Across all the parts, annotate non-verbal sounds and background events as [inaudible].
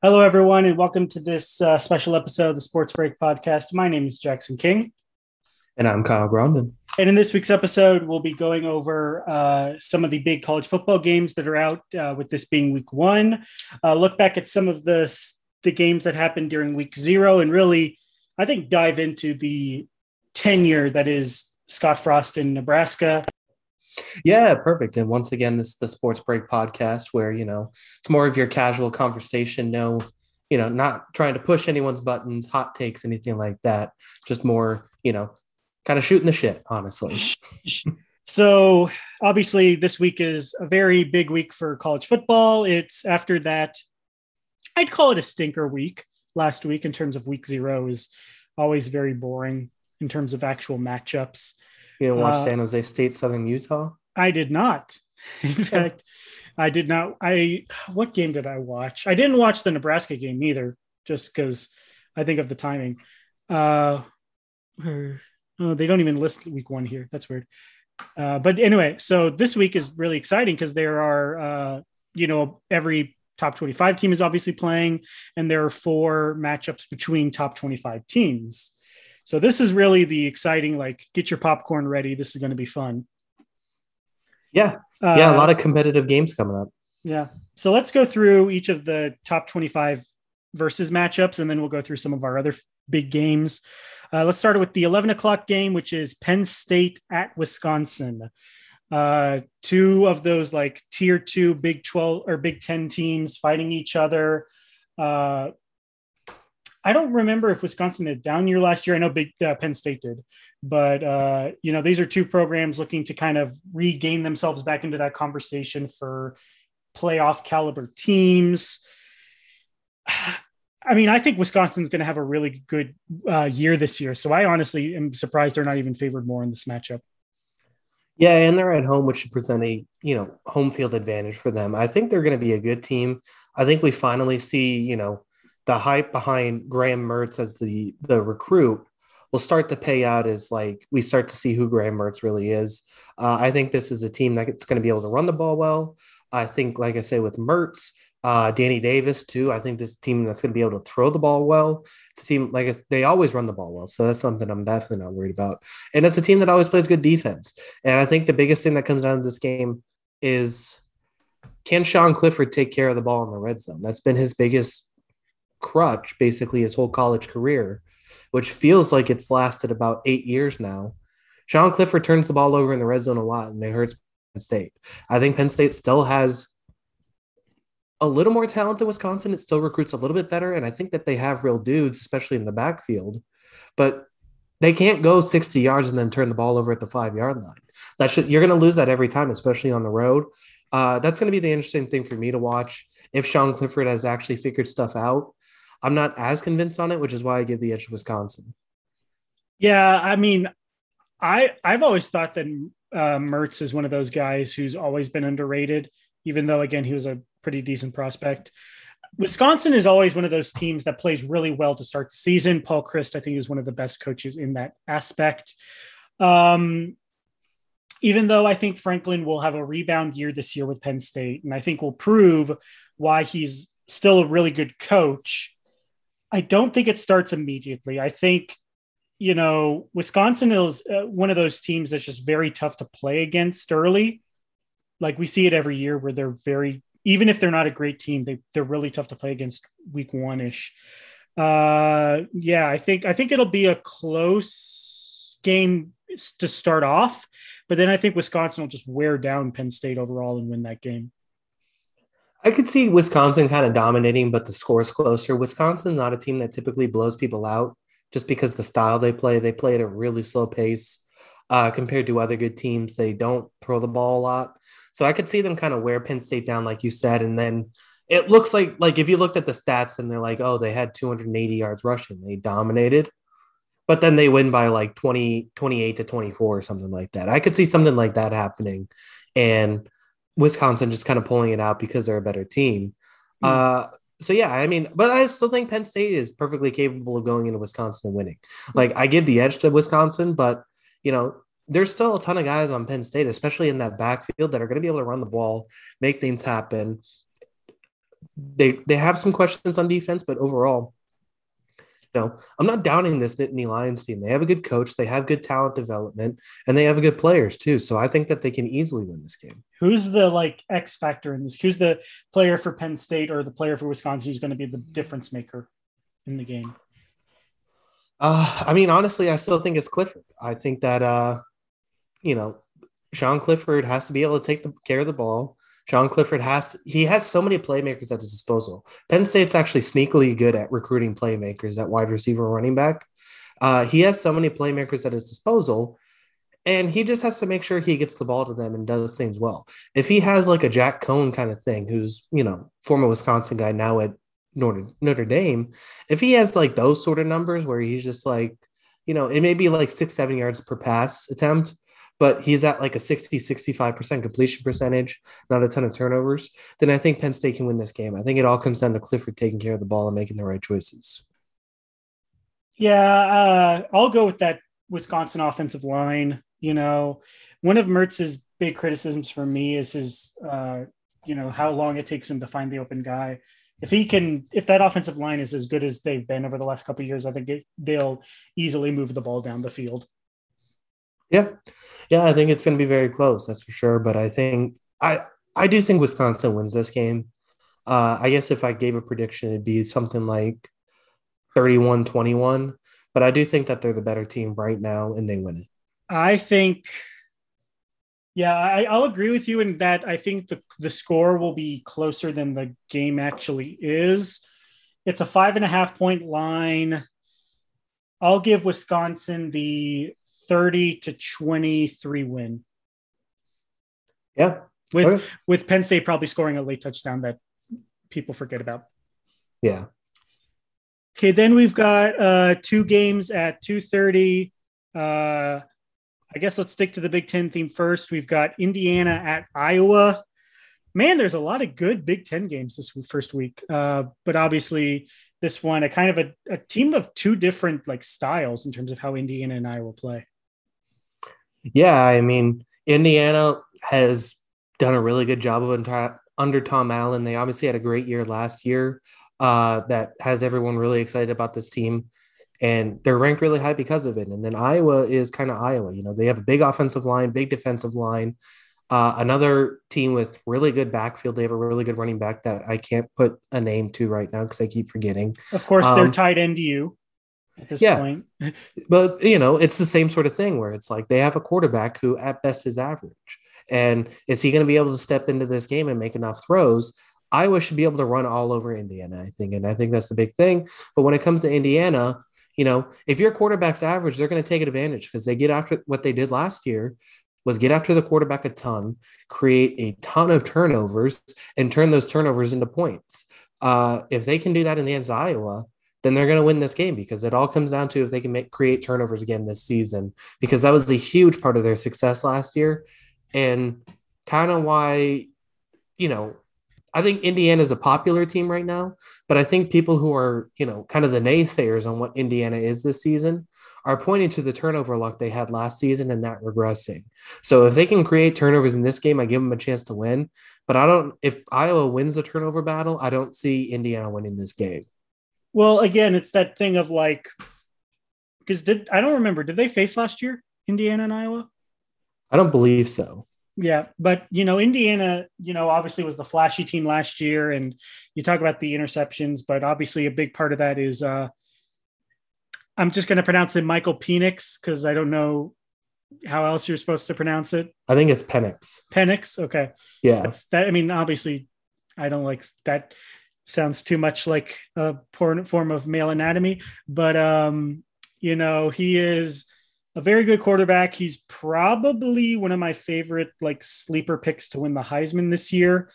Hello, everyone, and welcome to this uh, special episode of the Sports Break podcast. My name is Jackson King. And I'm Kyle Grondin. And in this week's episode, we'll be going over uh, some of the big college football games that are out, uh, with this being week one. Uh, look back at some of the, the games that happened during week zero, and really, I think, dive into the tenure that is Scott Frost in Nebraska yeah, perfect. And once again, this is the Sports Break podcast where, you know, it's more of your casual conversation. No, you know, not trying to push anyone's buttons, hot takes, anything like that. Just more, you know, kind of shooting the shit, honestly. so obviously, this week is a very big week for college football. It's after that, I'd call it a stinker week last week in terms of week zero is always very boring in terms of actual matchups. You didn't watch uh, San Jose State, Southern Utah? I did not. [laughs] In fact, I did not. I what game did I watch? I didn't watch the Nebraska game either, just because I think of the timing. Uh, oh, they don't even list week one here. That's weird. Uh, but anyway, so this week is really exciting because there are, uh, you know, every top 25 team is obviously playing, and there are four matchups between top 25 teams. So this is really the exciting, like, get your popcorn ready. This is going to be fun. Yeah. Uh, yeah. A lot of competitive games coming up. Yeah. So let's go through each of the top 25 versus matchups, and then we'll go through some of our other big games. Uh, let's start with the 11 o'clock game, which is Penn State at Wisconsin. Uh, two of those like tier two Big 12 or Big 10 teams fighting each other. Uh, I don't remember if Wisconsin had down year last year. I know Big uh, Penn State did, but uh, you know these are two programs looking to kind of regain themselves back into that conversation for playoff caliber teams. [sighs] I mean, I think Wisconsin's going to have a really good uh, year this year. So I honestly am surprised they're not even favored more in this matchup. Yeah, and they're at home, which should present a you know home field advantage for them. I think they're going to be a good team. I think we finally see you know the hype behind Graham Mertz as the the recruit will start to pay out as like we start to see who Graham Mertz really is. Uh, I think this is a team that's going to be able to run the ball well. I think, like I say, with Mertz, uh, Danny Davis too. I think this team that's going to be able to throw the ball well. It's a team like they always run the ball well, so that's something I'm definitely not worried about. And it's a team that always plays good defense. And I think the biggest thing that comes down to this game is can Sean Clifford take care of the ball in the red zone? That's been his biggest crutch basically his whole college career, which feels like it's lasted about eight years now. Sean Clifford turns the ball over in the red zone a lot, and it hurts Penn State. I think Penn State still has a little more talent than Wisconsin. It still recruits a little bit better, and I think that they have real dudes, especially in the backfield. But they can't go 60 yards and then turn the ball over at the five yard line. That should you're going to lose that every time, especially on the road. Uh, that's going to be the interesting thing for me to watch if Sean Clifford has actually figured stuff out I'm not as convinced on it, which is why I give the edge to Wisconsin. Yeah, I mean, I I've always thought that uh, Mertz is one of those guys who's always been underrated, even though again he was a pretty decent prospect. Wisconsin is always one of those teams that plays really well to start the season. Paul Chryst, I think, is one of the best coaches in that aspect. Um, even though I think Franklin will have a rebound year this year with Penn State, and I think will prove why he's still a really good coach. I don't think it starts immediately. I think, you know, Wisconsin is uh, one of those teams that's just very tough to play against early. Like we see it every year where they're very, even if they're not a great team, they, they're really tough to play against week one ish. Uh, yeah, I think, I think it'll be a close game to start off, but then I think Wisconsin will just wear down Penn State overall and win that game. I could see Wisconsin kind of dominating, but the score's closer. Wisconsin's not a team that typically blows people out just because the style they play. They play at a really slow pace uh, compared to other good teams. They don't throw the ball a lot. So I could see them kind of wear Penn State down, like you said. And then it looks like, like if you looked at the stats and they're like, oh, they had 280 yards rushing, they dominated. But then they win by like 20, 28 to 24 or something like that. I could see something like that happening. And Wisconsin just kind of pulling it out because they're a better team. Mm. Uh, so yeah, I mean, but I still think Penn State is perfectly capable of going into Wisconsin and winning. Like I give the edge to Wisconsin, but you know, there's still a ton of guys on Penn State, especially in that backfield, that are going to be able to run the ball, make things happen. they they have some questions on defense, but overall, you know, I'm not downing this Nittany Lions team. They have a good coach, they have good talent development, and they have good players too. So I think that they can easily win this game. Who's the like X factor in this? Who's the player for Penn State or the player for Wisconsin who's going to be the difference maker in the game? Uh, I mean, honestly, I still think it's Clifford. I think that uh, you know, Sean Clifford has to be able to take the care of the ball. Sean Clifford has to, he has so many playmakers at his disposal. Penn State's actually sneakily good at recruiting playmakers at wide receiver running back. Uh, he has so many playmakers at his disposal, and he just has to make sure he gets the ball to them and does things well. If he has like a Jack Coan kind of thing, who's you know former Wisconsin guy now at Notre, Notre Dame, if he has like those sort of numbers where he's just like, you know, it may be like six, seven yards per pass attempt, but he's at like a 60, 65% completion percentage, not a ton of turnovers, then I think Penn State can win this game. I think it all comes down to Clifford taking care of the ball and making the right choices. Yeah, uh, I'll go with that Wisconsin offensive line. You know, one of Mertz's big criticisms for me is his, uh, you know, how long it takes him to find the open guy. If he can, if that offensive line is as good as they've been over the last couple years, I think it, they'll easily move the ball down the field. Yeah, yeah, I think it's going to be very close. That's for sure. But I think I I do think Wisconsin wins this game. Uh, I guess if I gave a prediction, it'd be something like 31 21. But I do think that they're the better team right now and they win it. I think, yeah, I, will agree with you in that I think the, the score will be closer than the game actually is. It's a five and a half point line. I'll give Wisconsin the 30 to 23 win. Yeah. With okay. with Penn State probably scoring a late touchdown that people forget about. Yeah. Okay, then we've got uh two games at 2:30. Uh I guess let's stick to the Big 10 theme first. We've got Indiana at Iowa. Man, there's a lot of good Big 10 games this first week. Uh but obviously this one a kind of a, a team of two different like styles in terms of how Indiana and Iowa play. Yeah, I mean, Indiana has done a really good job of under Tom Allen. They obviously had a great year last year uh, that has everyone really excited about this team. And they're ranked really high because of it. And then Iowa is kind of Iowa. You know, they have a big offensive line, big defensive line. Uh, another team with really good backfield. They have a really good running back that I can't put a name to right now because I keep forgetting. Of course, um, they're tied into you at this yeah. point. [laughs] but you know, it's the same sort of thing where it's like they have a quarterback who at best is average. And is he going to be able to step into this game and make enough throws? Iowa should be able to run all over Indiana, I think. And I think that's the big thing. But when it comes to Indiana, you know, if your quarterback's average, they're going to take advantage because they get after what they did last year was get after the quarterback a ton, create a ton of turnovers, and turn those turnovers into points. Uh, if they can do that in the of Iowa, then they're going to win this game because it all comes down to if they can make create turnovers again this season because that was a huge part of their success last year and kind of why you know I think Indiana is a popular team right now, but I think people who are, you know, kind of the naysayers on what Indiana is this season are pointing to the turnover luck they had last season and that regressing. So if they can create turnovers in this game, I give them a chance to win. But I don't, if Iowa wins the turnover battle, I don't see Indiana winning this game. Well, again, it's that thing of like, because did I don't remember, did they face last year, Indiana and Iowa? I don't believe so. Yeah, but you know, Indiana, you know, obviously was the flashy team last year, and you talk about the interceptions, but obviously a big part of that is uh I'm just going to pronounce it Michael Penix because I don't know how else you're supposed to pronounce it. I think it's Penix. Penix, okay. Yeah, That's that. I mean, obviously, I don't like that sounds too much like a porn form of male anatomy, but um, you know, he is a very good quarterback. He's probably one of my favorite like sleeper picks to win the Heisman this year.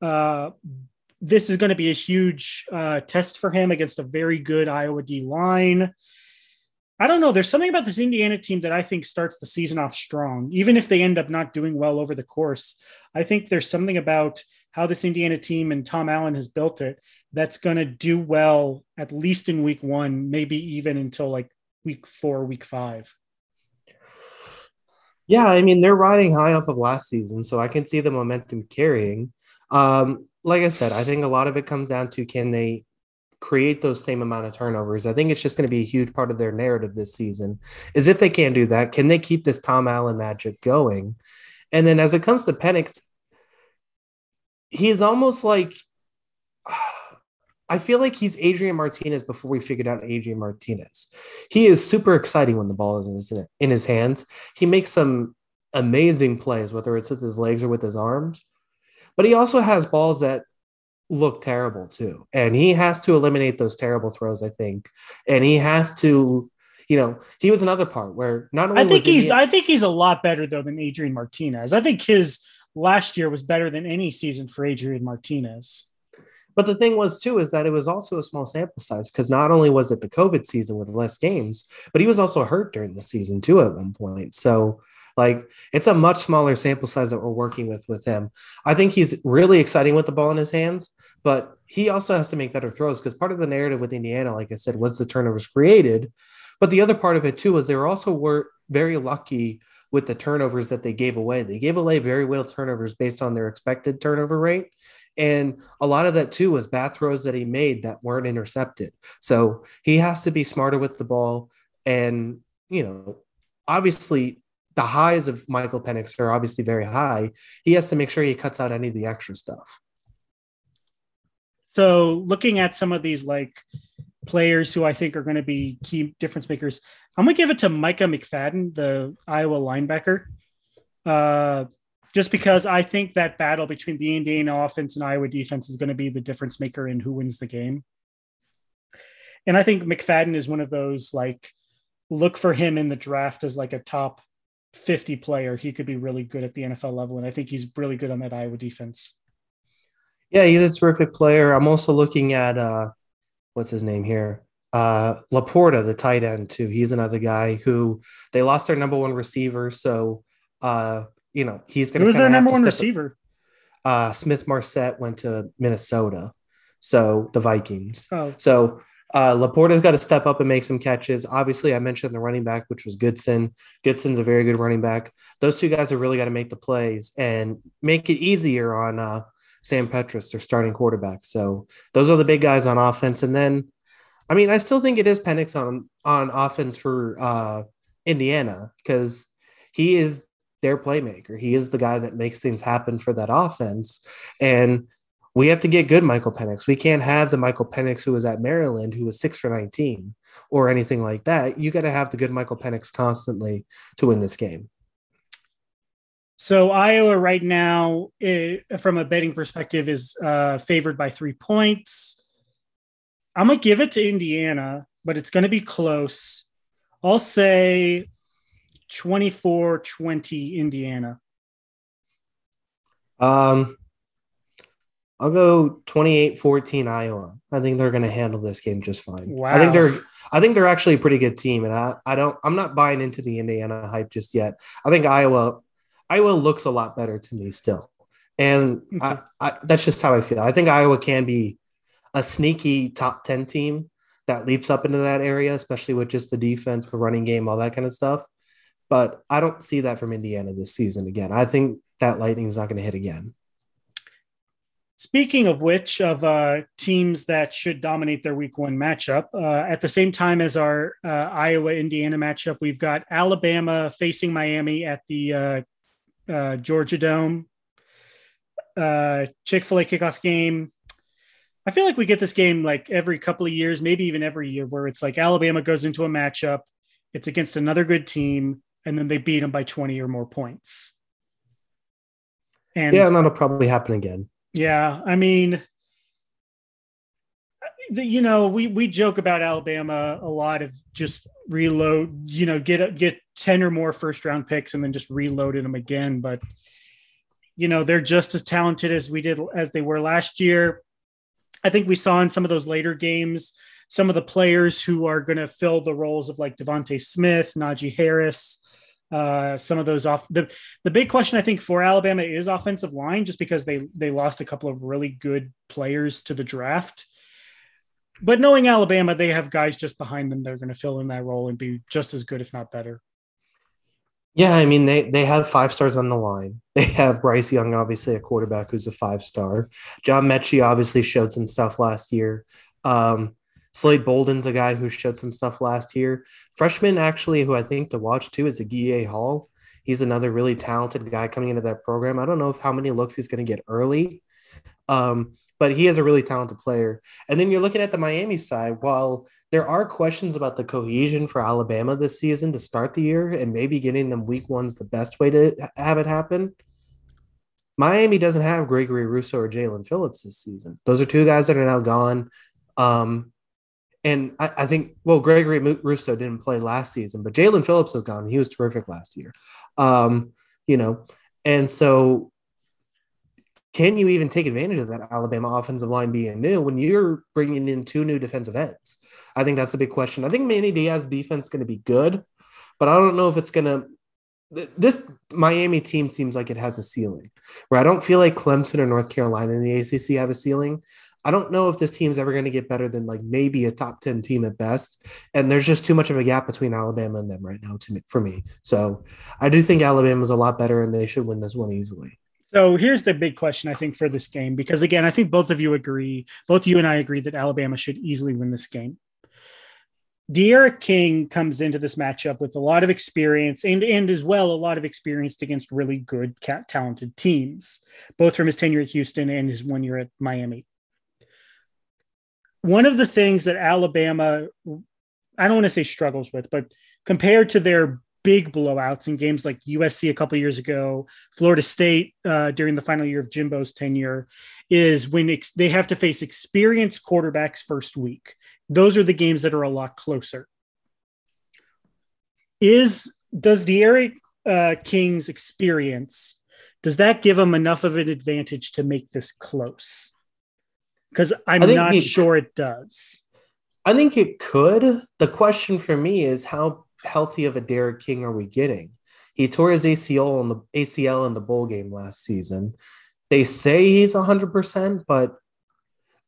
Uh, this is going to be a huge uh, test for him against a very good Iowa D line. I don't know. There's something about this Indiana team that I think starts the season off strong, even if they end up not doing well over the course. I think there's something about how this Indiana team and Tom Allen has built it that's going to do well at least in week one, maybe even until like week four, week five. Yeah, I mean they're riding high off of last season, so I can see the momentum carrying. Um, like I said, I think a lot of it comes down to can they create those same amount of turnovers. I think it's just going to be a huge part of their narrative this season. Is if they can do that, can they keep this Tom Allen magic going? And then as it comes to Penix, he's almost like I feel like he's Adrian Martinez before we figured out Adrian Martinez. He is super exciting when the ball is in his, in his hands. He makes some amazing plays, whether it's with his legs or with his arms. But he also has balls that look terrible too. And he has to eliminate those terrible throws, I think. And he has to, you know, he was another part where not only I think he's I think he's a lot better though than Adrian Martinez. I think his last year was better than any season for Adrian Martinez. But the thing was too is that it was also a small sample size because not only was it the COVID season with less games, but he was also hurt during the season too at one point. So like it's a much smaller sample size that we're working with with him. I think he's really exciting with the ball in his hands, but he also has to make better throws because part of the narrative with Indiana, like I said, was the turnovers created. But the other part of it too was they were also were very lucky with the turnovers that they gave away. They gave away very well turnovers based on their expected turnover rate. And a lot of that too was bad throws that he made that weren't intercepted. So he has to be smarter with the ball. And, you know, obviously the highs of Michael Penix are obviously very high. He has to make sure he cuts out any of the extra stuff. So looking at some of these like players who I think are going to be key difference makers, I'm going to give it to Micah McFadden, the Iowa linebacker. Uh, just because I think that battle between the Indiana offense and Iowa defense is going to be the difference maker in who wins the game. And I think McFadden is one of those like look for him in the draft as like a top 50 player. He could be really good at the NFL level. And I think he's really good on that Iowa defense. Yeah, he's a terrific player. I'm also looking at uh what's his name here? Uh LaPorta, the tight end, too. He's another guy who they lost their number one receiver. So uh you know, he's going to. Who was their number one receiver? Uh, Smith-Marsette went to Minnesota, so the Vikings. Oh. So uh, LaPorta's got to step up and make some catches. Obviously, I mentioned the running back, which was Goodson. Goodson's a very good running back. Those two guys have really got to make the plays and make it easier on uh, Sam Petras, their starting quarterback. So those are the big guys on offense. And then, I mean, I still think it is Penix on on offense for uh, Indiana because he is their playmaker. He is the guy that makes things happen for that offense. And we have to get good Michael Penix. We can't have the Michael Penix who was at Maryland, who was six for 19 or anything like that. You got to have the good Michael Penix constantly to win this game. So Iowa right now, it, from a betting perspective, is uh, favored by three points. I'm gonna give it to Indiana, but it's gonna be close. I'll say 24 20 Indiana? Um, I'll go 28 14 Iowa. I think they're going to handle this game just fine. Wow. I think they're I think they're actually a pretty good team and I, I don't I'm not buying into the Indiana hype just yet. I think Iowa Iowa looks a lot better to me still. And okay. I, I, that's just how I feel. I think Iowa can be a sneaky top 10 team that leaps up into that area, especially with just the defense, the running game, all that kind of stuff. But I don't see that from Indiana this season again. I think that lightning is not going to hit again. Speaking of which, of uh, teams that should dominate their week one matchup, uh, at the same time as our uh, Iowa Indiana matchup, we've got Alabama facing Miami at the uh, uh, Georgia Dome. Uh, Chick fil A kickoff game. I feel like we get this game like every couple of years, maybe even every year, where it's like Alabama goes into a matchup, it's against another good team and then they beat them by 20 or more points. And yeah, and that'll probably happen again. Yeah. I mean, the, you know, we, we joke about Alabama a lot of just reload, you know, get, get 10 or more first round picks and then just reloaded them again. But, you know, they're just as talented as we did, as they were last year. I think we saw in some of those later games, some of the players who are going to fill the roles of like DeVonta Smith, Najee Harris, uh, some of those off the the big question I think for Alabama is offensive line, just because they they lost a couple of really good players to the draft. But knowing Alabama, they have guys just behind them that are going to fill in that role and be just as good, if not better. Yeah, I mean they they have five stars on the line. [laughs] They have Bryce Young, obviously a quarterback who's a five star. John Metchie obviously showed some stuff last year. Um, Slade Bolden's a guy who showed some stuff last year. Freshman, actually, who I think to watch too is Agiye Hall. He's another really talented guy coming into that program. I don't know if how many looks he's going to get early, um, but he is a really talented player. And then you're looking at the Miami side. While there are questions about the cohesion for Alabama this season to start the year, and maybe getting them week one's the best way to have it happen. Miami doesn't have Gregory Rousseau or Jaelan Phillips this season. Those are two guys that are now gone. Um, and I, I, think, well, Gregory Rousseau didn't play last season, but Jaelan Phillips is gone. He was terrific last year. Um, you know, and so can you even take advantage of that Alabama offensive line being new when you're bringing in two new defensive ends? I think that's a big question. I think Manny Diaz defense is going to be good, but I don't know if it's going to. This Miami team seems like it has a ceiling where I don't feel like Clemson or North Carolina in the ACC have a ceiling. I don't know if this team's ever going to get better than like maybe a top 10 team at best. And there's just too much of a gap between Alabama and them right now to me, for me. So I do think Alabama's a lot better and they should win this one easily. So here's the big question I think for this game because again I think both of you agree, both you and I agree that Alabama should easily win this game. D'Eriq King comes into this matchup with a lot of experience and and as well a lot of experience against really good talented teams, both from his tenure at Houston and his one year at Miami. One of the things that Alabama, I don't want to say struggles with, but compared to their big blowouts in games like USC a couple years ago, Florida State uh, during the final year of Jimbo's tenure, is when ex- they have to face experienced quarterbacks first week. Those are the games that are a lot closer. Is does D'Eriq uh, King's experience does that give him enough of an advantage to make this close? Because I'm not he, sure it does. I think it could. The question for me is how healthy of a D'Eriq King are we getting? He tore his ACL in the ACL in the bowl game last season. They say he's 100%, but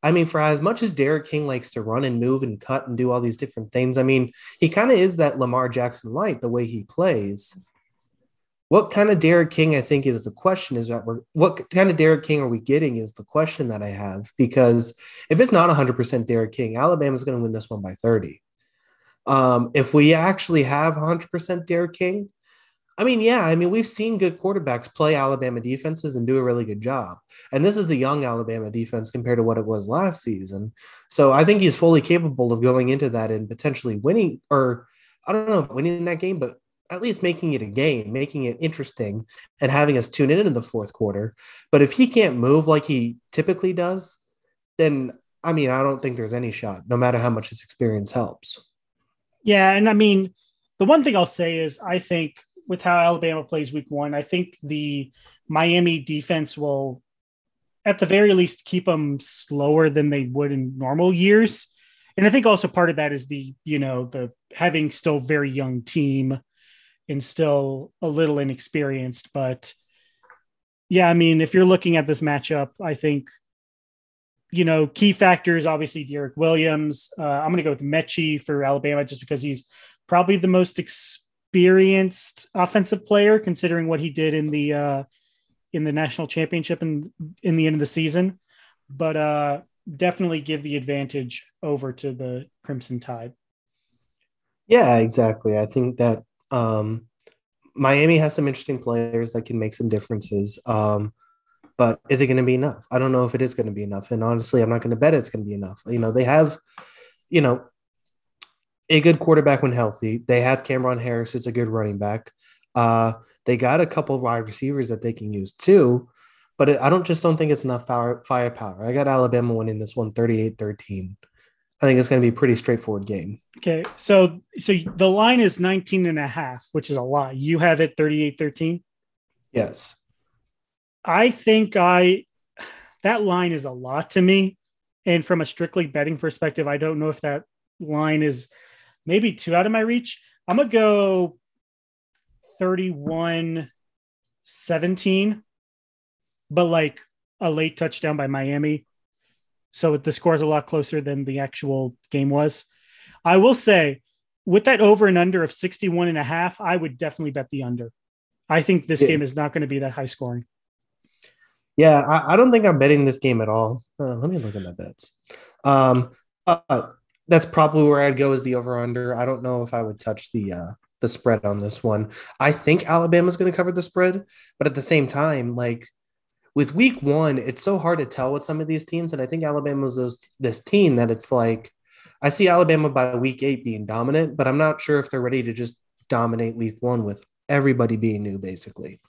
I mean, for as much as D'Eriq King likes to run and move and cut and do all these different things, I mean, he kind of is that Lamar Jackson light the way he plays. What kind of D'Eriq King, I think, is the question is that we're what kind of D'Eriq King are we getting is the question that I have because if it's not 100% D'Eriq King, Alabama's going to win this one by 30. Um, if we actually have 100% D'Eriq King, I mean, yeah, I mean, we've seen good quarterbacks play Alabama defenses and do a really good job. And this is a young Alabama defense compared to what it was last season. So I think he's fully capable of going into that and potentially winning, or I don't know, winning that game, but at least making it a game, making it interesting, and having us tune in in the fourth quarter. But if he can't move like he typically does, then I mean, I don't think there's any shot, no matter how much his experience helps. Yeah, and I mean, the one thing I'll say is I think with how Alabama plays week one, I think the Miami defense will, at the very least, keep them slower than they would in normal years. And I think also part of that is the, you know, the having still very young team and still a little inexperienced. But yeah, I mean, if you're looking at this matchup, I think you know, key factors obviously Derek Williams. Uh, I'm going to go with Metchie for Alabama just because he's probably the most experienced offensive player, considering what he did in the uh, in the national championship and in, in the end of the season. But uh, definitely give the advantage over to the Crimson Tide. Yeah, exactly. I think that um, Miami has some interesting players that can make some differences. Um, but is it going to be enough? I don't know if it is going to be enough. And honestly, I'm not going to bet it's going to be enough. You know, they have, you know, a good quarterback when healthy. They have Cameron Harris, who's a good running back. Uh, they got a couple wide receivers that they can use too, but it, I don't just don't think it's enough fire, firepower. I got Alabama winning this one 38 13. I think it's going to be a pretty straightforward game. Okay. So, so the line is 19 and a half, which is a lot. You have it 38 13? Yes. I think I that line is a lot to me. And from a strictly betting perspective, I don't know if that line is maybe too out of my reach. I'm gonna go 31 17, but like a late touchdown by Miami. So the score is a lot closer than the actual game was. I will say, with that over and under of 61 and a half, I would definitely bet the under. I think this yeah. game is not going to be that high scoring. Yeah, I, I, don't think I'm betting this game at all. Uh, let me look at my bets. Um, uh, that's probably where I'd go as the over under. I don't know if I would touch the uh, the spread on this one. I think Alabama's going to cover the spread, but at the same time, like with week one, it's so hard to tell with some of these teams. And I think Alabama's those, this team that it's like, I see Alabama by week eight being dominant, but I'm not sure if they're ready to just dominate week one with everybody being new, basically.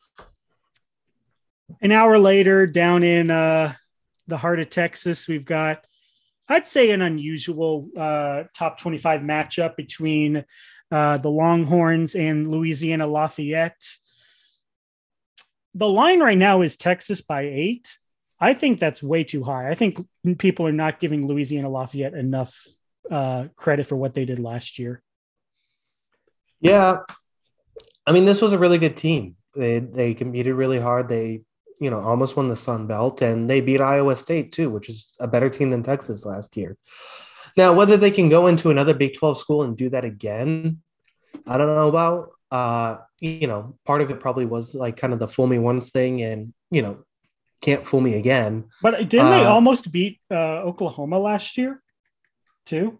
An hour later, down in uh, the heart of Texas, we've got, I'd say, an unusual uh, top 25 matchup between uh, the Longhorns and Louisiana Lafayette the line right now is Texas by eight. I think that's way too high. I think people are not giving Louisiana Lafayette enough uh, credit for what they did last year. Yeah, I mean, this was a really good team. They they competed really hard. They you know almost won the Sun Belt, and they beat Iowa State too, which is a better team than Texas last year. Now, whether they can go into another Big Twelve school and do that again, I don't know about uh, you know, part of it probably was like kind of the fool me once thing and, you know, can't fool me again. But didn't uh, they almost beat uh, Oklahoma last year too?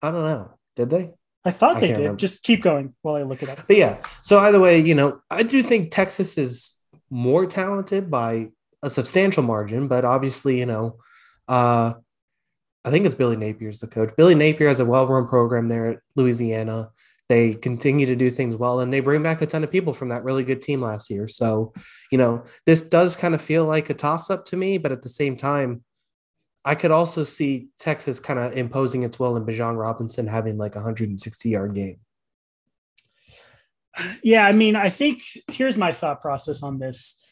I don't know. Did they? I thought I they did. Remember. Just keep going while I look it up. But yeah. So either way, you know, I do think Texas is more talented by a substantial margin, but obviously, you know, uh, I think it's Billy Napier's the coach. Billy Napier has a well-run program there at Louisiana. They continue to do things well and they bring back a ton of people from that really good team last year. So, you know, this does kind of feel like a toss up to me, but at the same time, I could also see Texas kind of imposing its will and Bijan Robinson having like a 160 yard game. Yeah, I mean, I think here's my thought process on this.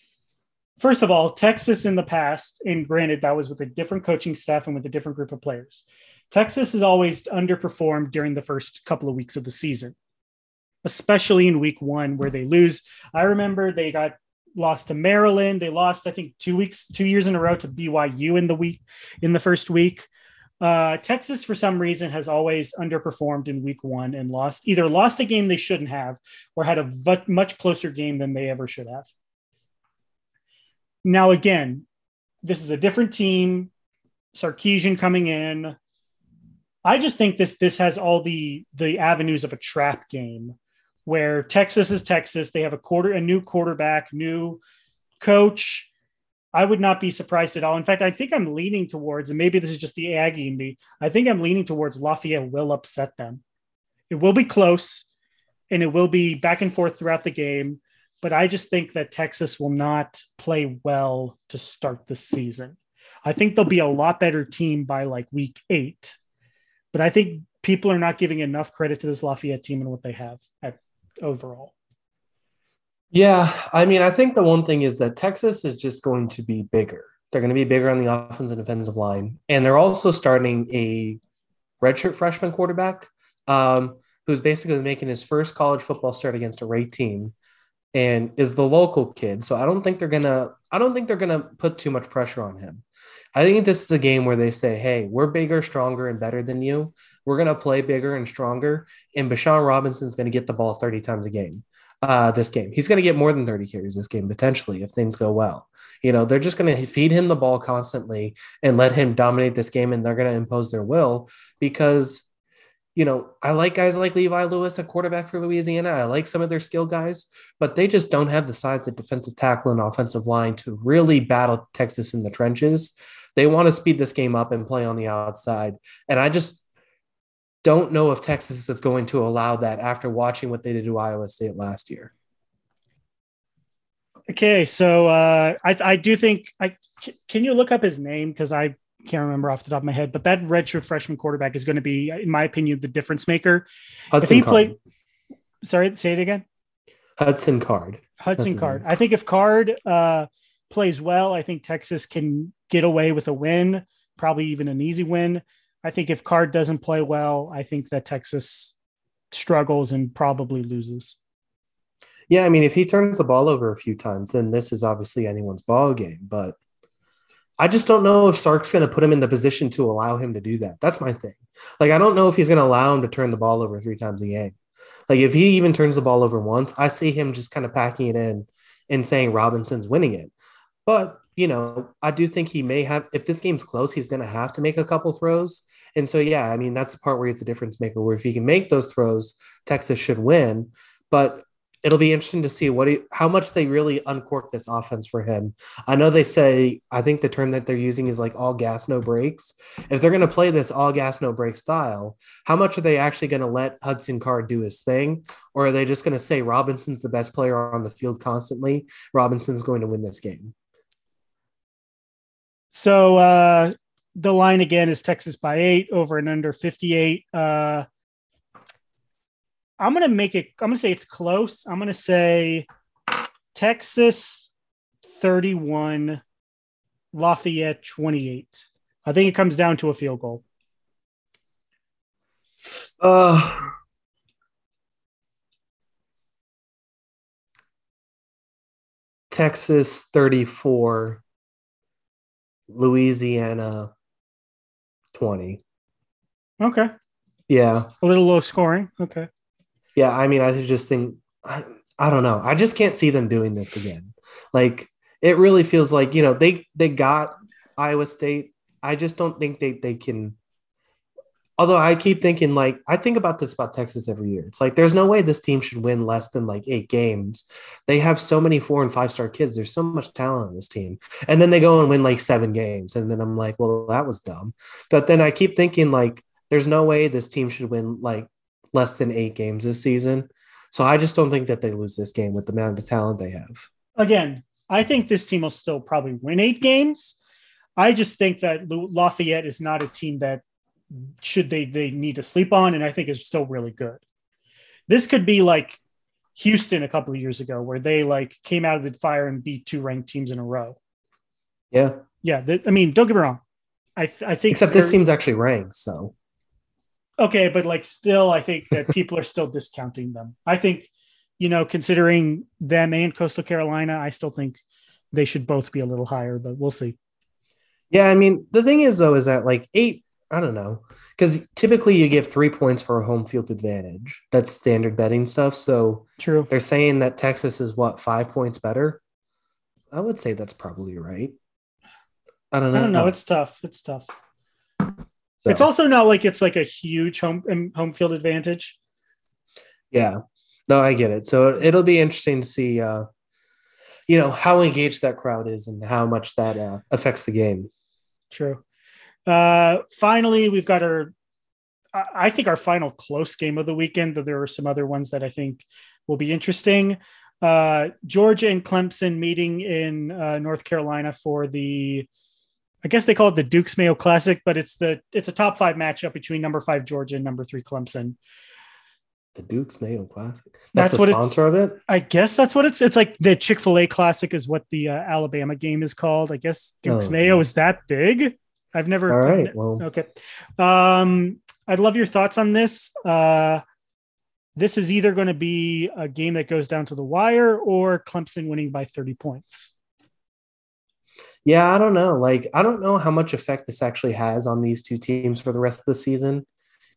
First of all, Texas in the past, and granted, that was with a different coaching staff and with a different group of players. Texas has always underperformed during the first couple of weeks of the season, especially in week one where they lose. I remember they got lost to Maryland. They lost, I think, two weeks, two years in a row to BYU in the week in the first week. Uh, Texas, for some reason, has always underperformed in week one and lost either lost a game they shouldn't have or had a v- much closer game than they ever should have. Now, again, this is a different team. Sarkisian coming in. I just think this this has all the the avenues of a trap game where Texas is Texas. They have a quarter a new quarterback, new coach. I would not be surprised at all. In fact, I think I'm leaning towards, and maybe this is just the Aggie in me. I think I'm leaning towards Lafayette will upset them. It will be close, and it will be back and forth throughout the game. But I just think that Texas will not play well to start the season. I think they'll be a lot better team by like week eight but I think people are not giving enough credit to this Lafayette team and what they have at overall. Yeah, I mean, I think the one thing is that Texas is just going to be bigger. They're going to be bigger on the offensive and defensive line, and they're also starting a redshirt freshman quarterback um, who's basically making his first college football start against a ranked team, and is the local kid. So I don't think they're gonna. I don't think they're gonna put too much pressure on him. I think this is a game where they say, hey, we're bigger, stronger, and better than you. We're going to play bigger and stronger. And Bijan Robinson's going to get the ball 30 times a game uh, this game. He's going to get more than 30 carries this game, potentially, if things go well. You know, they're just going to feed him the ball constantly and let him dominate this game, and they're going to impose their will because you know, I like guys like Levi Lewis, a quarterback for Louisiana. I like some of their skill guys, but they just don't have the size of defensive tackle and offensive line to really battle Texas in the trenches. They want to speed this game up and play on the outside. And I just don't know if Texas is going to allow that after watching what they did to Iowa State last year. Okay, so uh, I, I do think I can you look up his name because I can't remember off the top of my head, but that redshirt freshman quarterback is going to be, in my opinion, the difference maker. Hudson if he played, sorry, say it again. Hudson Card. Hudson Card. I think if Card uh, plays well, I think Texas can get away with a win, probably even an easy win. I think if Card doesn't play well, I think that Texas struggles and probably loses. Yeah, I mean, if he turns the ball over a few times, then this is obviously anyone's ball game. But I just don't know if Sark's going to put him in the position to allow him to do that. That's my thing. Like, I don't know if he's going to allow him to turn the ball over three times a game. Like if he even turns the ball over once, I see him just kind of packing it in and saying Robinson's winning it. But you know, I do think he may have. If this game's close, he's going to have to make a couple throws. And so, yeah, I mean, that's the part where he's a difference maker. Where if he can make those throws, Texas should win. But it'll be interesting to see what he, how much they really uncork this offense for him. I know they say I think the term that they're using is like all gas no brakes. If they're going to play this all gas no brake style, how much are they actually going to let Hudson Card do his thing, or are they just going to say Robinson's the best player on the field constantly? Robinson's going to win this game. So uh, the line again is Texas by eight over and under 58. Uh, I'm gonna make it. I'm gonna say it's close. I'm gonna say Texas 31, Lafayette 28. I think it comes down to a field goal. Uh, Texas 34, Louisiana 20. Okay. Yeah. A little low scoring. Okay. Yeah, I mean, I just think I, I don't know. I just can't see them doing this again. Like it really feels like, you know, they they got Iowa State. I just don't think they they can although I keep thinking like I think about this about Texas every year. It's like there's no way this team should win less than like eight games. They have so many four and five star kids. There's so much talent on this team, and then they go and win like seven games, and then I'm like, well, that was dumb. But then I keep thinking like there's no way this team should win like less than eight games this season. So I just don't think that they lose this game with the amount of talent they have. Again, I think this team will still probably win eight games. I just think that Lafayette is not a team that should they they need to sleep on, and I think is still really good. This could be like Houston a couple of years ago, where they like came out of the fire and beat two ranked teams in a row. Yeah, yeah. I mean, don't get me wrong. I I think except this team's actually ranked, so okay, but like still, I think that people are still discounting them. I think you know, considering them and Coastal Carolina, I still think they should both be a little higher, but we'll see. Yeah, I mean, the thing is though, is that like eight I don't know. Because typically you give three points for a home field advantage. That's standard betting stuff. So true. They're saying that Texas is what five points better. I would say that's probably right. I don't know. I don't know. It's tough. It's tough. So. It's also not like it's like a huge home home field advantage. Yeah. No, I get it. So it'll be interesting to see uh you know how engaged that crowd is and how much that uh, affects the game. True. Uh, finally, we've got our, I think, our final close game of the weekend, though there are some other ones that I think will be interesting. Uh, Georgia and Clemson meeting in uh, North Carolina for the, I guess they call it the Duke's Mayo Classic, but it's the it's a top five matchup between number five Georgia and number three Clemson. The Duke's Mayo Classic. That's, that's what sponsor of it. I guess that's what it's. It's like the Chick Fil A Classic is what the uh, Alabama game is called. I guess Duke's oh, Mayo is that big. I've never. All right. Well, okay. Um, I'd love your thoughts on this. Uh, this is either going to be a game that goes down to the wire or Clemson winning by 30 points. Yeah, I don't know. Like, I don't know how much effect this actually has on these two teams for the rest of the season.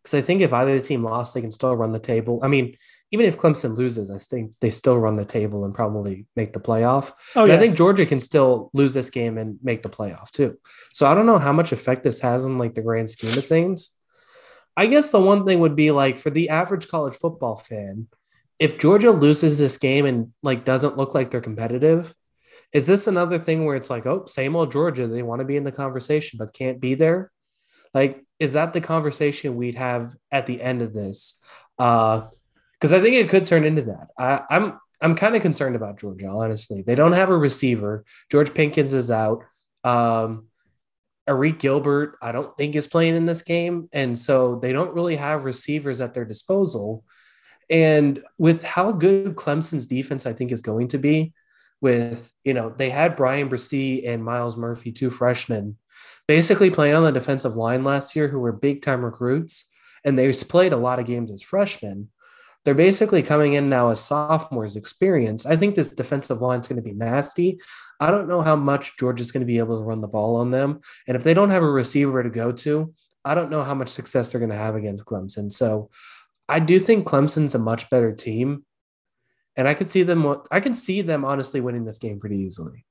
Because I think if either the team lost, they can still run the table. I mean, even if Clemson loses, I think they still run the table and probably make the playoff. Oh, yeah. I think Georgia can still lose this game and make the playoff too. So I don't know how much effect this has on like the grand scheme of things. I guess the one thing would be like for the average college football fan, if Georgia loses this game and like doesn't look like they're competitive, is this another thing where it's like, oh, same old Georgia, they want to be in the conversation but can't be there? Like, is that the conversation we'd have at the end of this? Uh, because I think it could turn into that. I, I'm I'm kind of concerned about Georgia, honestly. They don't have a receiver. George Pickens is out. Um, Arik Gilbert, I don't think is playing in this game, and so they don't really have receivers at their disposal. And with how good Clemson's defense, I think, is going to be, with you know they had Bryan Bresee and Myles Murphy, two freshmen, basically playing on the defensive line last year, who were big time recruits, and they played a lot of games as freshmen they're basically coming in now as sophomores experience. I think this defensive line is going to be nasty. I don't know how much Georgia's going to be able to run the ball on them. And if they don't have a receiver to go to, I don't know how much success they're going to have against Clemson. So I do think Clemson's a much better team, and I could see them. I can see them honestly winning this game pretty easily.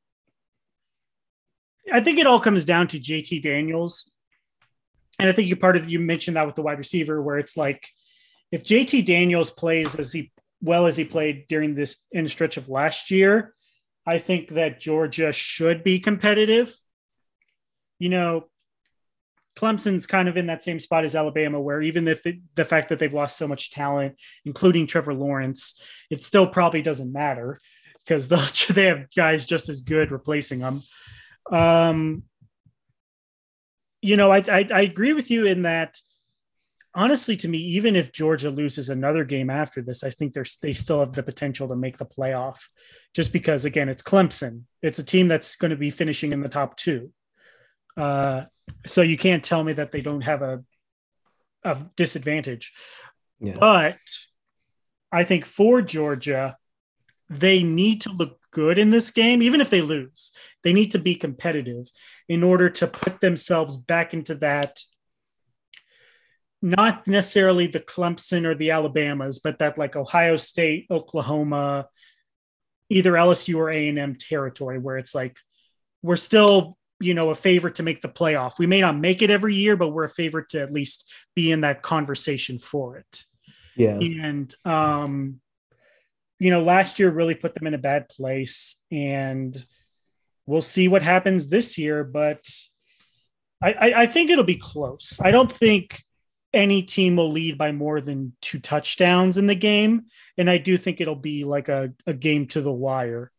I think it all comes down to JT Daniels, and I think you part of you mentioned that with the wide receiver, where it's like if JT Daniels plays as he well as he played during this in stretch of last year, I think that Georgia should be competitive. You know, Clemson's kind of in that same spot as Alabama, where even if the, fact that they've lost so much talent, including Trevor Lawrence, it still probably doesn't matter because [laughs] they have guys just as good replacing them. Um, you know, I, I, I agree with you in that. Honestly, to me, even if Georgia loses another game after this, I think there's they still have the potential to make the playoff. Just because, again, it's Clemson. It's a team that's going to be finishing in the top two. Uh, so you can't tell me that they don't have a, a disadvantage. Yeah. But I think for Georgia, they need to look good in this game, even if they lose. They need to be competitive in order to put themselves back into that. Not necessarily the Clemson or the Alabamas, but that like Ohio State, Oklahoma, either LSU or A and M territory, where it's like we're still you know a favorite to make the playoff. We may not make it every year, but we're a favorite to at least be in that conversation for it. Yeah. And um, you know, last year really put them in a bad place, and we'll see what happens this year. But I, I, I think it'll be close. I don't think any team will lead by more than two touchdowns in the game, and I do think it'll be like a, a game to the wire.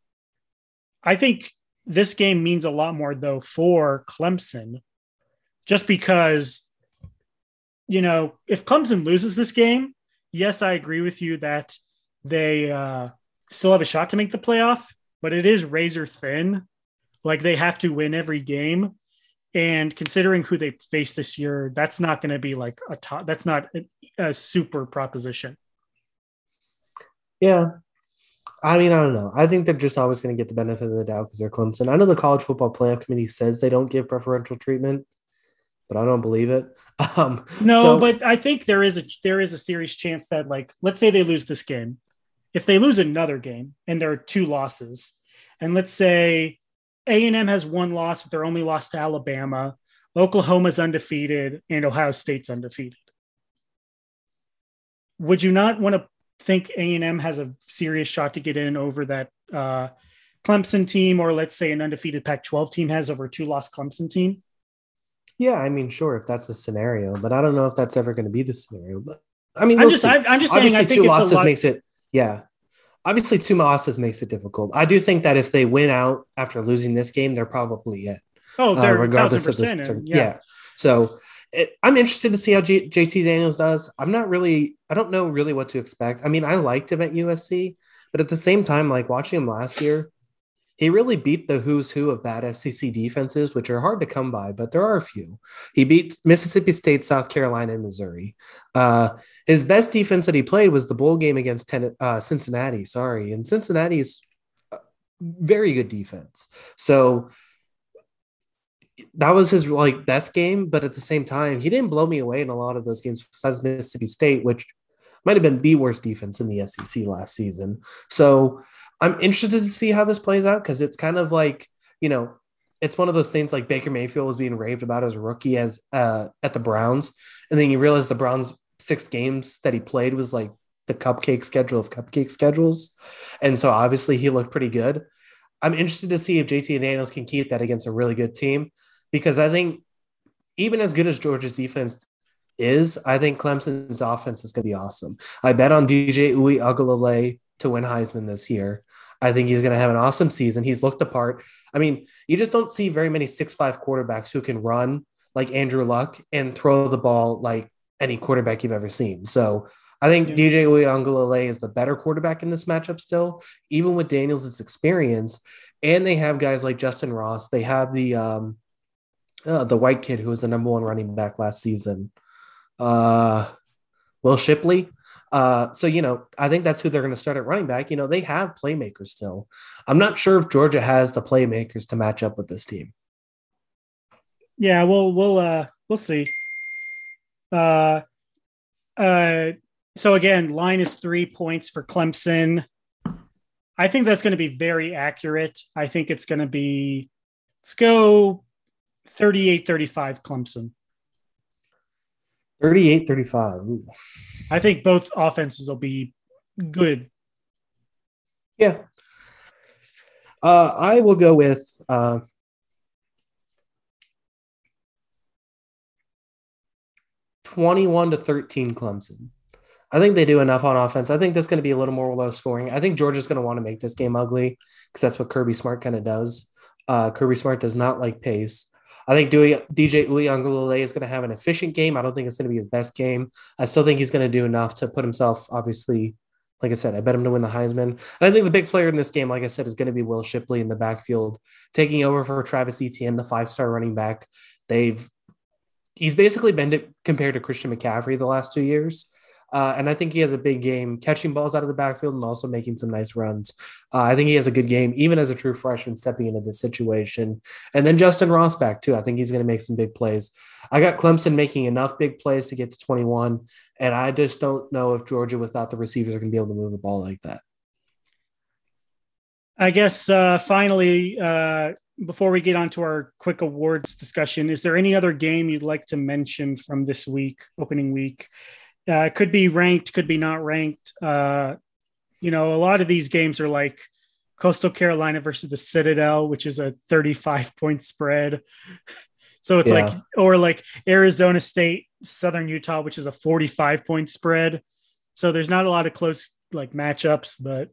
I think this game means a lot more though for Clemson, just because, you know, if Clemson loses this game, yes, I agree with you that they uh, still have a shot to make the playoff, but it is razor thin. Like they have to win every game. And considering who they face this year, that's not going to be like a top, that's not a, a super proposition. Yeah, I mean, I don't know. I think they're just always going to get the benefit of the doubt because they're Clemson. I know the college football playoff committee says they don't give preferential treatment, but I don't believe it. [laughs] Um, no, so, but I think there is a there is a serious chance that like let's say they lose this game, if they lose another game and there are two losses, and let's say A and M has one loss, but they're only lost to Alabama, Oklahoma's undefeated, and Ohio State's undefeated. Would you not want to think A&M has a serious shot to get in over that uh, Clemson team, or let's say an undefeated Pac-12 team has over a two-loss Clemson team? Yeah, I mean, sure, if that's the scenario, but I don't know if that's ever going to be the scenario. But I mean, we'll I'm just, I, am just saying, I think two losses lot... makes it, yeah. Obviously, two losses makes it difficult. I do think that if they win out after losing this game, they're probably it. Oh, they're uh, regardless of this. Yeah. yeah. So it, I'm interested to see how JT Daniels does. I'm not really, I don't know really what to expect. I mean, I liked him at USC, but at the same time, like watching him last year, he really beat the who's who of bad SEC defenses, which are hard to come by, but there are a few. He beat Mississippi State, South Carolina, and Missouri. Uh, his best defense that he played was the bowl game against ten, uh, Cincinnati. Sorry, and Cincinnati's very good defense. So that was his like best game, but at the same time, he didn't blow me away in a lot of those games besides Mississippi State, which might have been the worst defense in the SEC last season. So I'm interested to see how this plays out because it's kind of like, you know, it's one of those things like Baker Mayfield was being raved about as a rookie as uh, at the Browns. And then you realize the Browns six games that he played was like the cupcake schedule of cupcake schedules. And so obviously he looked pretty good. I'm interested to see if JT Daniels can keep that against a really good team because I think even as good as Georgia's defense is, I think Clemson's offense is going to be awesome. I bet on DJ Uiagalelei to win Heisman this year. I think he's going to have an awesome season. He's looked apart. I mean, you just don't see very many six-five quarterbacks who can run like Andrew Luck and throw the ball like any quarterback you've ever seen. So I think. DJ Uiagalelei is the better quarterback in this matchup still, even with Daniels' experience. And they have guys like Justin Ross. They have the um, uh, the white kid who was the number one running back last season, uh, Will Shipley. Uh, so you know, I think that's who they're going to start at running back. You know, they have playmakers still. I'm not sure if Georgia has the playmakers to match up with this team. Yeah, well, we'll uh, we'll see. Uh, uh, So again, line is three points for Clemson. I think that's going to be very accurate. I think it's going to be, let's go 38 35 Clemson. 38 35. I think both offenses will be good. Yeah. Uh, I will go with uh, twenty-one to thirteen Clemson. I think they do enough on offense. I think that's going to be a little more low scoring. I think Georgia's going to want to make this game ugly because that's what Kirby Smart kind of does. Uh, Kirby Smart does not like pace. I think DJ Uiagalelei is going to have an efficient game. I don't think it's going to be his best game. I still think he's going to do enough to put himself, obviously, like I said, I bet him to win the Heisman. And I think the big player in this game, like I said, is going to be Will Shipley in the backfield, taking over for Travis Etienne, the five star running back. They've he's basically been compared to Christian McCaffrey the last two years. Uh, and I think he has a big game catching balls out of the backfield and also making some nice runs. Uh, I think he has a good game, even as a true freshman stepping into this situation. And then Justin Rossback, too. I think he's going to make some big plays. I got Clemson making enough big plays to get to 21. And I just don't know if Georgia, without the receivers, are going to be able to move the ball like that. I guess uh, finally, uh, before we get on to our quick awards discussion, is there any other game you'd like to mention from this week, opening week? Uh, could be ranked, could be not ranked. Uh, you know, a lot of these games are like Coastal Carolina versus the Citadel, which is a 35 [laughs] point spread. So it's yeah. like, or like Arizona State, Southern Utah, which is a 45 point spread. So there's not a lot of close like matchups, but.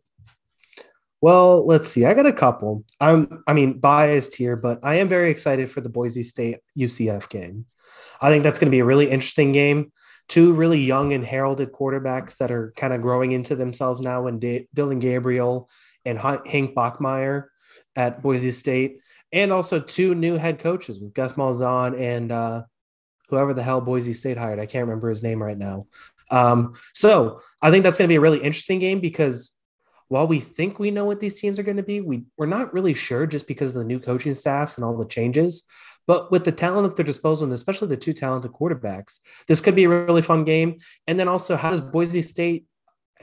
Well, let's see. I got a couple. I'm, I mean, biased here, but I am very excited for the Boise State UCF game. I think that's going to be a really interesting game two really young and heralded quarterbacks that are kind of growing into themselves now and D- Dillon Gabriel and Hank Bachmeier at Boise State, and also two new head coaches with Gus Malzahn and uh, whoever the hell Boise State hired. I can't remember his name right now. Um, so I think that's going to be a really interesting game because while we think we know what these teams are going to be, we, we're not really sure just because of the new coaching staffs and all the changes. But with the talent at their disposal, and especially the two talented quarterbacks, this could be a really fun game. And then also, how does Boise State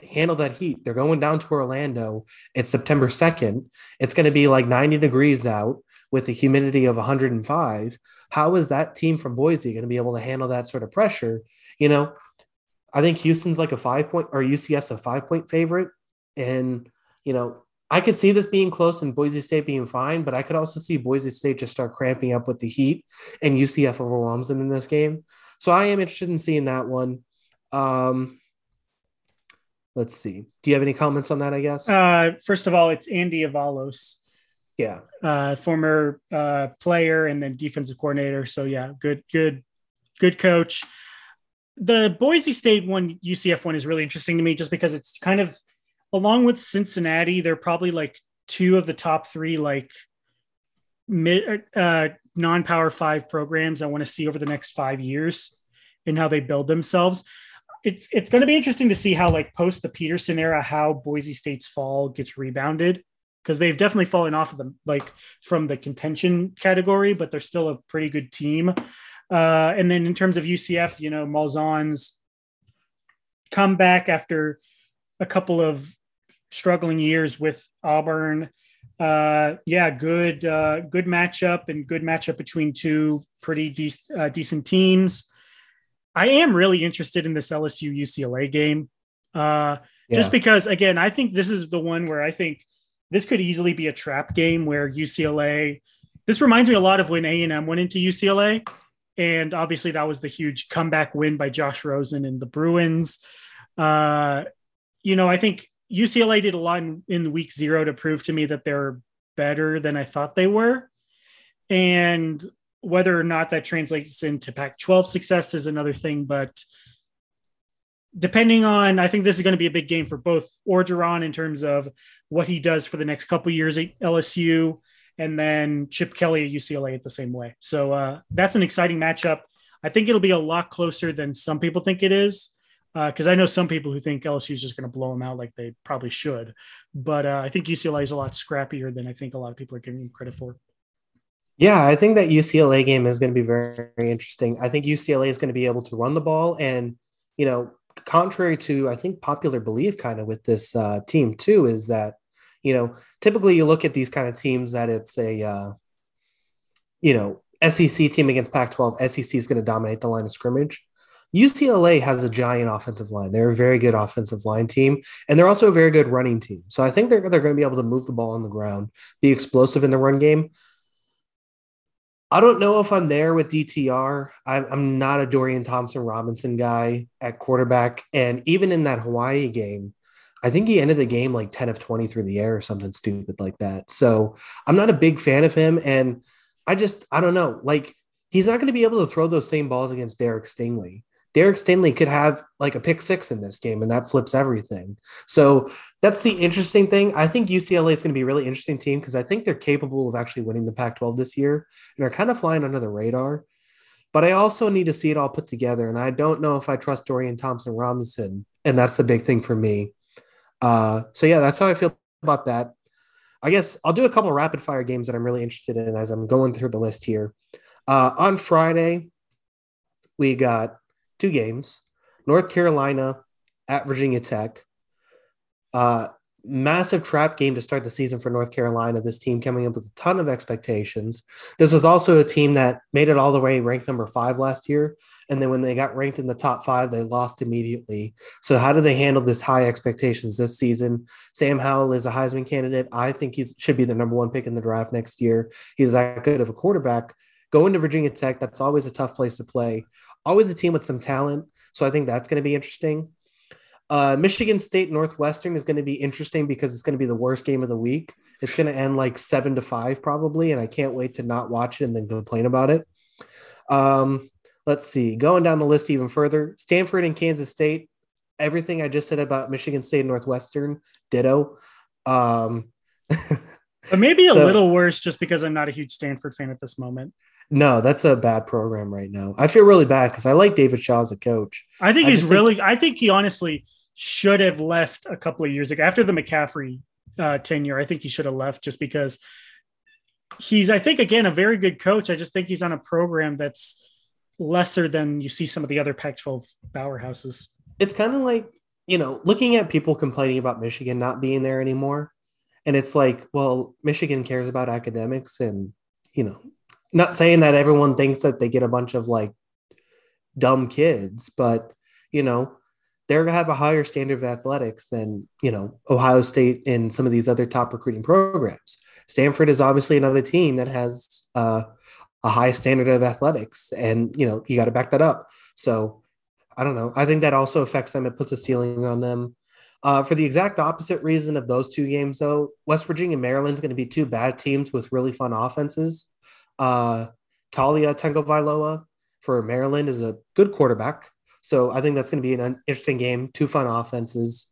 handle that heat? They're going down to Orlando. It's September 2nd. It's going to be like 90 degrees out with a humidity of 105. How is that team from Boise going to be able to handle that sort of pressure? You know, I think Houston's like a five point or UCF's a five point favorite. And, you know, I could see this being close and Boise State being fine, but I could also see Boise State just start cramping up with the heat and UCF overwhelms them in this game. So I am interested in seeing that one. Um, let's see. Do you have any comments on that? I guess. Uh, first of all, it's Andy Avalos. Yeah. Uh, former uh, player and then defensive coordinator. So yeah, good, good, good coach. The Boise State one, UCF one is really interesting to me just because it's kind of along with Cincinnati, they're probably like two of the top three like mid uh, non-power five programs I want to see over the next five years and how they build themselves. It's it's going to be interesting to see how like post the Petersen era how Boise State's fall gets rebounded because they've definitely fallen off of them like from the contention category, but they're still a pretty good team. Uh, and then in terms of UCF, you know, Malzahn's comeback after a couple of struggling years with Auburn. Uh, yeah, good, uh, good matchup and good matchup between two pretty de- uh, decent teams. I am really interested in this LSU UCLA game, uh, yeah. just because again, I think this is the one where I think this could easily be a trap game where UCLA. This reminds me a lot of when A and M went into UCLA, and obviously that was the huge comeback win by Josh Rosen and the Bruins. Uh, you know, I think UCLA did a lot in, in week zero to prove to me that they're better than I thought they were. And whether or not that translates into Pac 12 success is another thing. But depending on, I think this is going to be a big game for both Orgeron in terms of what he does for the next couple years at LSU and then Chip Kelly at UCLA at the same way. So uh, that's an exciting matchup. I think it'll be a lot closer than some people think it is because uh, I know some people who think LSU is just going to blow them out like they probably should. But uh, I think UCLA is a lot scrappier than I think a lot of people are giving them credit for. Yeah, I think that UCLA game is going to be very, very interesting. I think UCLA is going to be able to run the ball and, you know, contrary to I think popular belief, kind of with this uh, team too, is that you know typically you look at these kind of teams that it's a uh, you know SEC team against Pac-12. SEC is going to dominate the line of scrimmage. UCLA has a giant offensive line. They're a very good offensive line team, and they're also a very good running team. So I think they're, they're going to be able to move the ball on the ground, be explosive in the run game. I don't know if I'm there with DTR. I'm, I'm not a Dorian Thompson Robinson guy at quarterback. And even in that Hawaii game, I think he ended the game like 10 of 20 through the air or something stupid like that. So I'm not a big fan of him. And I just, I don't know. Like, he's not going to be able to throw those same balls against Derek Stingley. Derek Stingley could have like a pick six in this game, and that flips everything. So that's the interesting thing. I think UCLA is going to be a really interesting team because I think they're capable of actually winning the Pac 12 this year and are kind of flying under the radar. But I also need to see it all put together. And I don't know if I trust Dorian Thompson Robinson. And that's the big thing for me. Uh, so, yeah, that's how I feel about that. I guess I'll do a couple rapid fire games that I'm really interested in as I'm going through the list here. Uh, on Friday, we got two games North Carolina at Virginia Tech. Uh, massive trap game to start the season for North Carolina. This team coming up with a ton of expectations. This was also a team that made it all the way ranked number five last year. And then when they got ranked in the top five, they lost immediately. So, how do they handle this high expectations this season? Sam Howell is a Heisman candidate. I think he should be the number one pick in the draft next year. He's that good of a quarterback. Going to Virginia Tech, that's always a tough place to play always a team with some talent. So I think that's going to be interesting. Uh, Michigan State Northwestern is going to be interesting because it's going to be the worst game of the week. It's going to end like seven to five probably, and I can't wait to not watch it and then complain about it. Um, let's see, going down the list even further, Stanford and Kansas State. Everything I just said about Michigan State Northwestern, ditto. Um, [laughs] but maybe a so, little worse just because I'm not a huge Stanford fan at this moment. No, that's a bad program right now. I feel really bad because I like David Shaw as a coach. I think I he's really. Think... I think he honestly should have left a couple of years ago after the McCaffrey uh, tenure. I think he should have left just because he's. I think again a very good coach. I just think he's on a program that's lesser than you see some of the other Pac-12 powerhouses. It's kind of like you know looking at people complaining about Michigan not being there anymore, and it's like, well, Michigan cares about academics and you know not saying that everyone thinks that they get a bunch of like dumb kids, but you know, they're gonna have a higher standard of athletics than you know Ohio State and some of these other top recruiting programs. Stanford is obviously another team that has uh, a high standard of athletics, and you know you got to back that up. So I don't know. I think that also affects them. It puts a ceiling on them. Uh, for the exact opposite reason of those two games, though, West Virginia Maryland's going to be two bad teams with really fun offenses. Uh, Taulia Tagovailoa for Maryland is a good quarterback. So I think that's going to be an interesting game. Two fun offenses.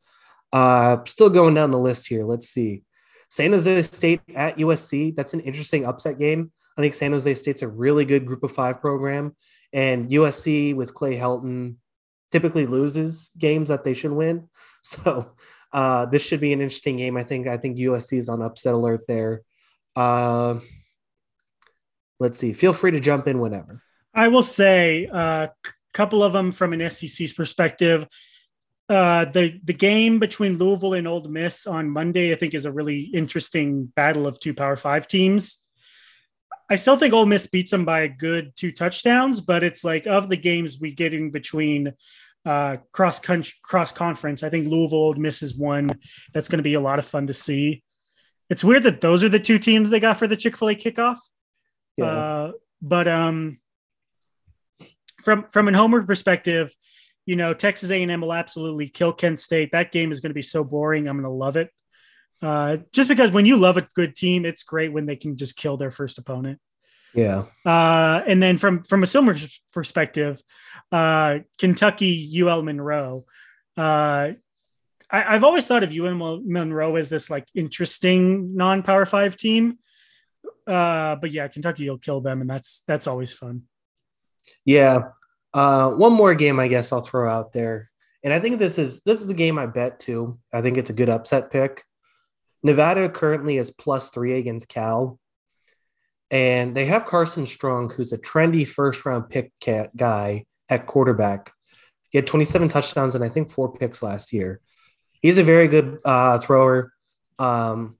Uh, still going down the list here. Let's see. San Jose State at USC. That's an interesting upset game. I think San Jose State's a really good group of five program. And USC with Clay Helton typically loses games that they should win. [laughs] So uh, this should be an interesting game. I think I think USC is on upset alert there. Uh, let's see. Feel free to jump in whenever. I will say a uh, couple of them from an SEC's perspective. Uh, the the game between Louisville and Ole Miss on Monday, I think, is a really interesting battle of two Power Five teams. I still think Ole Miss beats them by a good two touchdowns, but it's like of the games we get in between uh, cross country, cross conference, I think Louisville Ole Miss is one that's going to be a lot of fun to see. It's weird that those are the two teams they got for the Chick Fil A kickoff. Yeah. Uh, but um, from from an homework perspective, you know, Texas A&M will absolutely kill Kent State. That game is going to be so boring. I'm going to love it. Uh, just because when you love a good team, it's great when they can just kill their first opponent. Yeah. Uh, and then from from a similar perspective, uh, Kentucky UL Monroe. Uh, I, have always thought of UL Monroe as this like interesting non-power five team. Uh, but yeah, Kentucky will kill them, and that's that's always fun. Yeah. Uh, one more game, I guess I'll throw out there, and I think this is this is the game I bet too. I think it's a good upset pick. Nevada currently is plus three against Cal, and they have Carson Strong, who's a trendy first round pick guy at quarterback. He had 27 touchdowns and I think four picks last year. He's a very good uh, thrower. Um,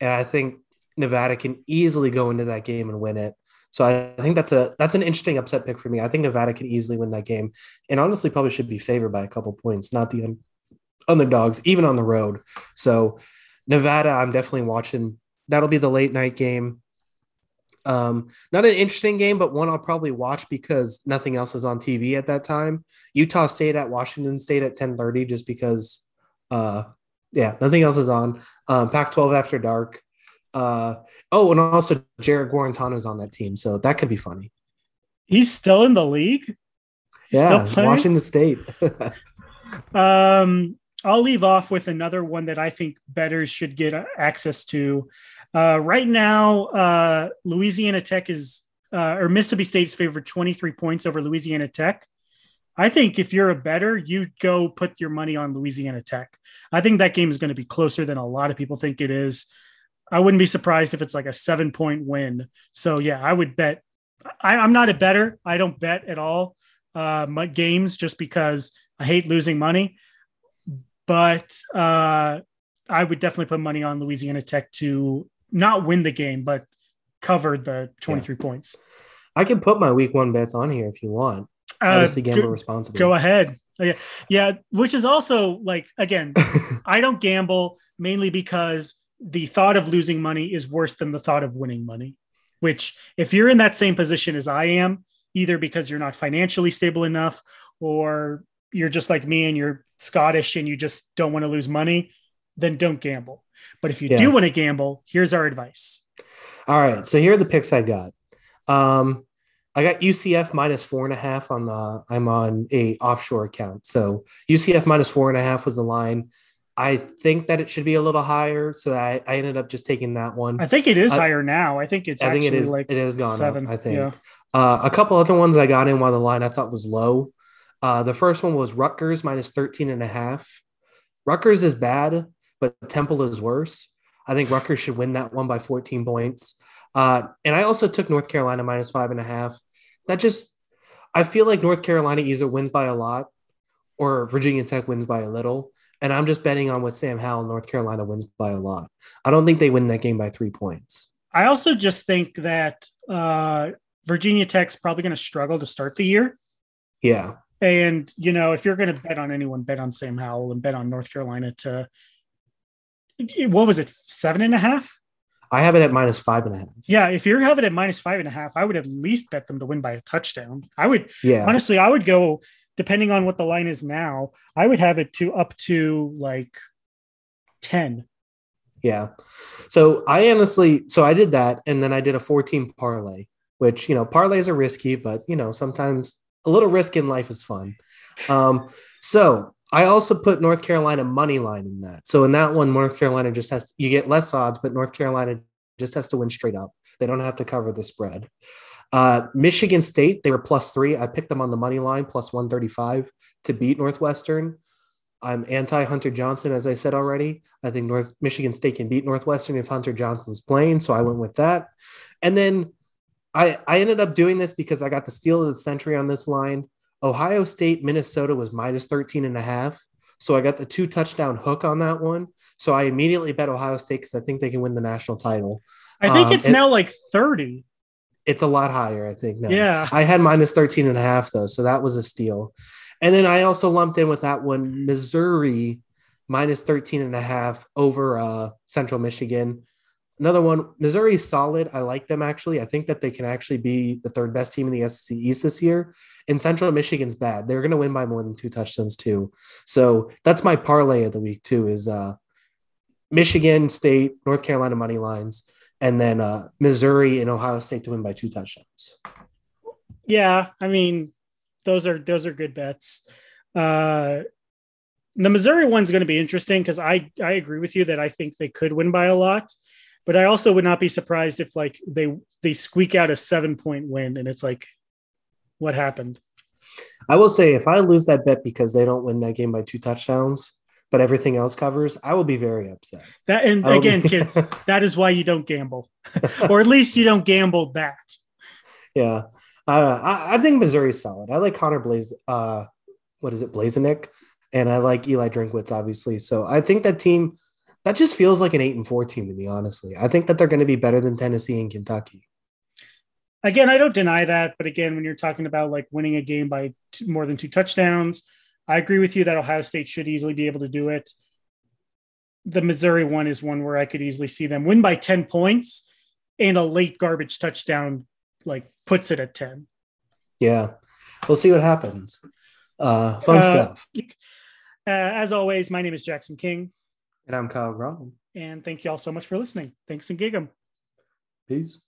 and I think Nevada can easily go into that game and win it. So I think that's a that's an interesting upset pick for me. I think Nevada can easily win that game, and honestly, probably should be favored by a couple points, not the underdogs, even on the road. So Nevada, I'm definitely watching. That'll be the late night game. Um, not an interesting game, but one I'll probably watch because nothing else is on TV at that time. Utah State at Washington State at 10:30, just because. Uh, yeah, nothing else is on. Um, Pac-12 after dark. Uh, oh, and also Jarrett Guarantano's on that team, so that could be funny. He's still in the league. He's yeah, Washington State. [laughs] um, I'll leave off with another one that I think bettors should get access to. Uh, right now, uh, Louisiana Tech is, uh, or Mississippi State's favored 23 points over Louisiana Tech. I think if you're a bettor, you go put your money on Louisiana Tech. I think that game is going to be closer than a lot of people think it is. I wouldn't be surprised if it's like a seven point win. So yeah, I would bet. I, am not a bettor. I don't bet at all uh, games just because I hate losing money but uh, I would definitely put money on Louisiana Tech to not win the game, but cover the 23 yeah. points. I can put my week one bets on here if you want. Uh, Obviously, gamble go, responsibly. Go ahead. Yeah, yeah. Which is also like again, [laughs] I don't gamble mainly because the thought of losing money is worse than the thought of winning money. Which, if you're in that same position as I am, either because you're not financially stable enough or you're just like me and you're Scottish and you just don't want to lose money, then don't gamble. But if you yeah. do want to gamble, here's our advice. All right. So here are the picks I got. Um, I got UCF minus four and a half on the. I'm on a offshore account, so UCF minus four and a half was the line. I think that it should be a little higher, so I, I ended up just taking that one. I think it is I, higher now. I think it's. I think it is. Like it has gone seven. up. I think. Yeah. Uh, a couple other ones I got in while the line I thought was low. Uh, the first one was Rutgers minus 13 and a half. Rutgers is bad, but Temple is worse. I think Rutgers should win that one by 14 points. Uh, and I also took North Carolina minus five and a half. That just, I feel like North Carolina either wins by a lot or Virginia Tech wins by a little. And I'm just betting on what Sam Howell, North Carolina wins by a lot. I don't think they win that game by three points. I also just think that uh, Virginia Tech's probably going to struggle to start the year. Yeah. And you know, if you're going to bet on anyone, bet on Sam Howell and bet on North Carolina to what was it, seven and a half? I have it at minus five and a half. Yeah, if you have it at minus five and a half, I would at least bet them to win by a touchdown. I would, yeah. Honestly, I would go depending on what the line is now. I would have it to up to like ten. Yeah. So I honestly, so I did that, and then I did a 14 parlay, which you know parlays are risky, but you know sometimes a little risk in life is fun. Um, so I also put North Carolina money line in that. So in that one, North Carolina just has you get less odds, but North Carolina just has to win straight up. They don't have to cover the spread. Uh, Michigan State, they were plus three. I picked them on the money line plus 135 to beat Northwestern. I'm anti Hunter Johnson, as I said already. I think North Michigan State can beat Northwestern if Hunter Johnson's playing. So I went with that. And then I, I ended up doing this because I got the steal of the century on this line. Ohio State, Minnesota was minus 13 and a half. So I got the two touchdown hook on that one. So I immediately bet Ohio State because I think they can win the national title. I think um, it's now like 30. It's a lot higher, I think. Now. Yeah. I had minus 13 and a half though. So that was a steal. And then I also lumped in with that one Missouri minus 13 and a half over uh, Central Michigan. Another one, Missouri is solid. I like them actually. I think that they can actually be the third best team in the SEC East this year. And Central Michigan's bad. They're going to win by more than two touchdowns too. So that's my parlay of the week too. Is uh, Michigan State, North Carolina money lines, and then uh, Missouri and Ohio State to win by two touchdowns. Yeah, I mean, those are those are good bets. Uh, the Missouri one's going to be interesting because I I agree with you that I think they could win by a lot. But I also would not be surprised if like they they squeak out a seven point win and it's like, what happened? I will say if I lose that bet because they don't win that game by two touchdowns, but everything else covers, I will be very upset. That and again, be... [laughs] kids, that is why you don't gamble, [laughs] or at least you don't gamble that. Yeah, uh, I, I think Missouri's solid. I like Connor Blaze, uh, what is it, Blazenick, and I like Eli Drinkwitz, obviously. So I think that team that just feels like an eight and four team to me, honestly. I think that they're going to be better than Tennessee and Kentucky. Again, I don't deny that, but again, when you're talking about like winning a game by two, more than two touchdowns, I agree with you that Ohio State should easily be able to do it. The Missouri one is one where I could easily see them win by 10 points and a late garbage touchdown like puts it at 10. Yeah. We'll see what happens. Uh, fun uh, stuff. Uh, as always, my name is Jackson King. And I'm Kyle Grom. And thank you all so much for listening. Thanks and gig 'em. Peace.